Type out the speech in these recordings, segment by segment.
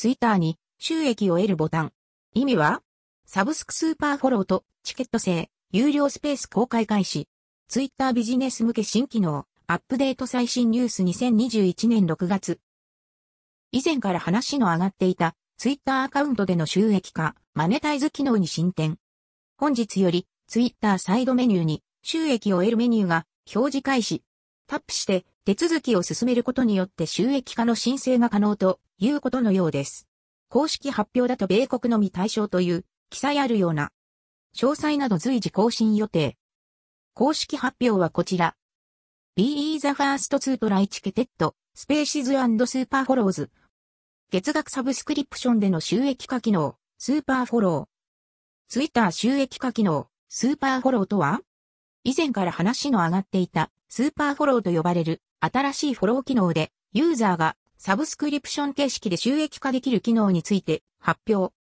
ツイッターに収益を得るボタン。意味は？サブスクスーパーフォローとチケット制、有料スペース公開開始。ツイッタービジネス向け新機能、アップデート最新ニュース2021年6月。以前から話の上がっていたツイッターアカウントでの収益化、マネタイズ機能に進展。本日よりツイッターサイドメニューに収益を得るメニューが表示開始。タップして手続きを進めることによって収益化の申請が可能ということのようです。公式発表だと米国のみ対象という記載あるような。詳細など随時更新予定。公式発表はこちら。 Be the first to try Ticketed Spaces and Super Follows. 月額サブスクリプションでの収益化機能、スーパーフォロー。ツイッター収益化機能、スーパーフォローとは？以前から話の上がっていたスーパーフォローと呼ばれる新しいフォロー機能でユーザーがサブスクリプション形式で収益化できる機能について発表。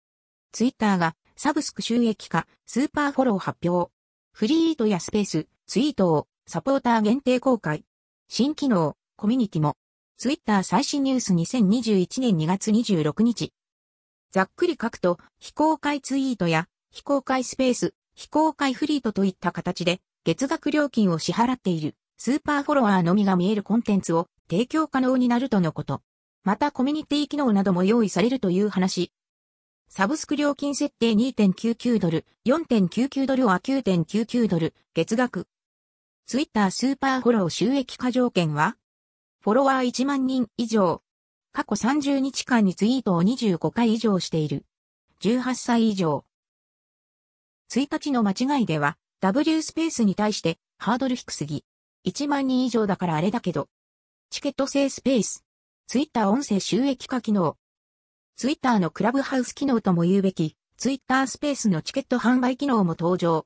ツイッターがサブスク収益化スーパーフォロー発表。フリートやスペース、ツイートをサポーター限定公開。新機能、コミュニティも。ツイッター最新ニュース2021年2月26日。ざっくり書くと、非公開ツイートや非公開スペース、非公開フリートといった形で月額料金を支払っているスーパーフォロワーのみが見えるコンテンツを提供可能になるとのこと。またコミュニティ機能なども用意されるという話。サブスク料金設定2.99ドル、4.99ドルは9.99ドル、月額。ツイッタースーパーフォロー収益化条件はフォロワー1万人以上。過去30日間にツイートを25回以上している。18歳以上。1日の間違いでは、W スペースに対してハードル低すぎ。1万人以上だからあれだけど。チケット制スペース。ツイッター音声収益化機能。ツイッターのクラブハウス機能とも言うべき、ツイッタースペースのチケット販売機能も登場。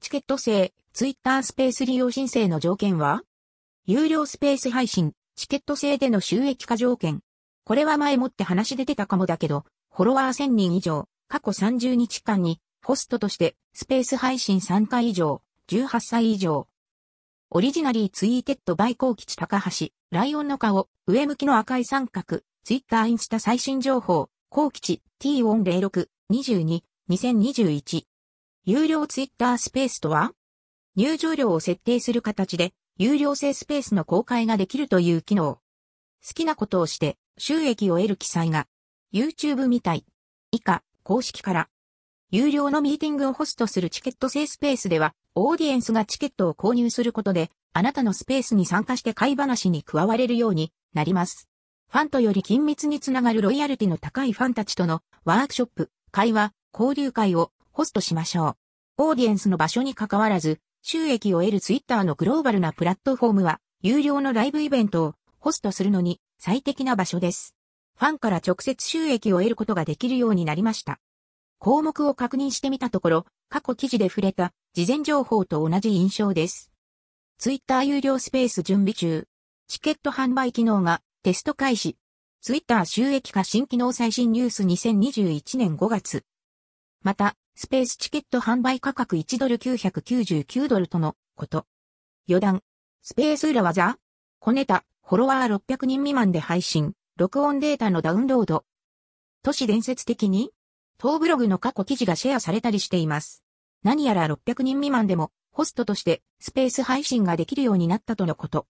チケット制、ツイッタースペース利用申請の条件は？有料スペース配信、チケット制での収益化条件。これは前もって話出てたかもだけど、フォロワー1000人以上、過去30日間に、ホストとしてスペース配信3回以上、18歳以上。オリジナリーツイーテッドバイコー吉高橋、ライオンの顔、上向きの赤い三角、ツイッターインスタ最新情報、コウ吉 T406、22、2021。有料ツイッタースペースとは？入場料を設定する形で、有料制スペースの公開ができるという機能。好きなことをして収益を得る記載が YouTube みたい。以下、公式から。有料のミーティングをホストするチケット制スペースでは、オーディエンスがチケットを購入することで、あなたのスペースに参加して会話に加われるようになります。ファンとより緊密につながるロイヤルティの高いファンたちとのワークショップ、会話、交流会をホストしましょう。オーディエンスの場所に関わらず、収益を得るツイッターのグローバルなプラットフォームは、有料のライブイベントをホストするのに最適な場所です。ファンから直接収益を得ることができるようになりました。項目を確認してみたところ、過去記事で触れた事前情報と同じ印象です。ツイッター有料スペース準備中。チケット販売機能がテスト開始。ツイッター収益化新機能最新ニュース2021年5月。また、スペースチケット販売価格1ドル999ドルとのこと。余談。スペース裏技小ネタ、フォロワー600人未満で配信、録音データのダウンロード。都市伝説的に当ブログの過去記事がシェアされたりしています。何やら600人未満でも、ホストとしてスペース配信ができるようになったとのこと。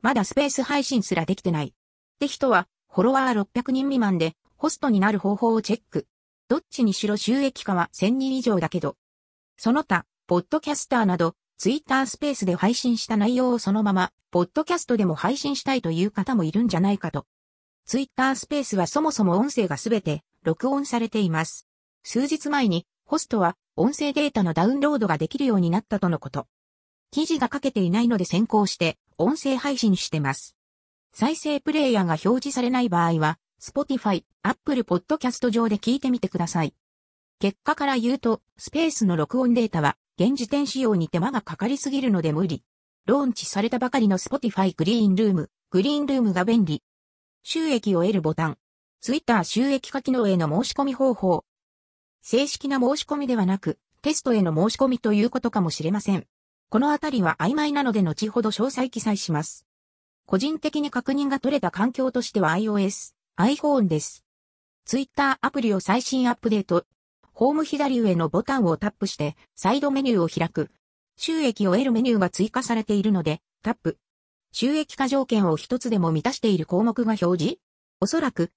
まだスペース配信すらできてない。って人は、フォロワー600人未満で、ホストになる方法をチェック。どっちにしろ収益化は1000人以上だけど。その他、ポッドキャスターなど、ツイッタースペースで配信した内容をそのまま、ポッドキャストでも配信したいという方もいるんじゃないかと。ツイッタースペースはそもそも音声がすべて録音されています。数日前に、ホストは音声データのダウンロードができるようになったとのこと。記事が書けていないので先行して音声配信してます。再生プレイヤーが表示されない場合は、Spotify、Apple Podcast 上で聞いてみてください。結果から言うと、スペースの録音データは、現時点仕様に手間がかかりすぎるので無理。ローンチされたばかりの Spotify グリーンルーム、グリーンルームが便利。収益を得るボタン。Twitter 収益化機能への申し込み方法。正式な申し込みではなく、テストへの申し込みということかもしれません。このあたりは曖昧なので後ほど詳細記載します。個人的に確認が取れた環境としては iOS、iPhone です。ツイッターアプリを最新アップデート。ホーム左上のボタンをタップしてサイドメニューを開く。収益を得るメニューが追加されているので、タップ。収益化条件を一つでも満たしている項目が表示おそらく、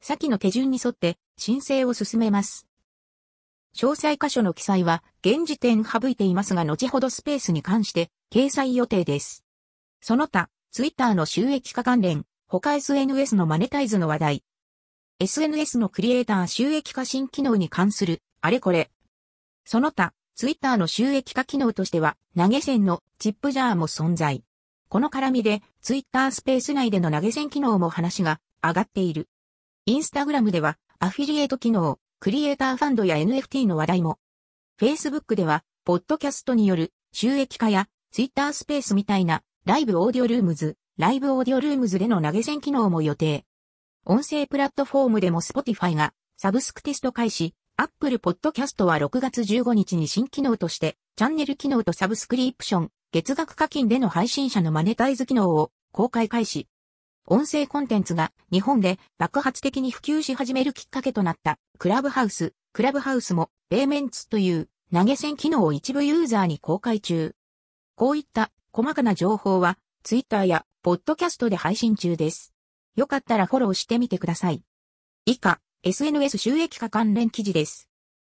先の手順に沿って申請を進めます。詳細箇所の記載は現時点省いていますが後ほどスペースに関して掲載予定です。その他、ツイッターの収益化関連、他 SNS のマネタイズの話題。SNS のクリエイター収益化新機能に関する、あれこれ。その他、ツイッターの収益化機能としては、投げ銭の Tip Jar も存在。この絡みで、ツイッタースペース内での投げ銭機能も話が上がっている。インスタグラムでは、アフィリエイト機能、クリエイターファンドや NFT の話題も。Facebook では、ポッドキャストによる収益化や、ツイッタースペースみたいな、 Live Audio Rooms、Live Audio Rooms での投げ銭機能も予定。音声プラットフォームでも Spotify が、サブスクテスト開始、Apple Podcast は6月15日に新機能として、チャンネル機能とサブスクリプション、月額課金での配信者のマネタイズ機能を公開開始。音声コンテンツが日本で爆発的に普及し始めるきっかけとなったクラブハウス、クラブハウスもペイメンツという投げ銭機能を一部ユーザーに公開中。こういった細かな情報はツイッターやポッドキャストで配信中です。よかったらフォローしてみてください。以下、SNS 収益化関連記事です。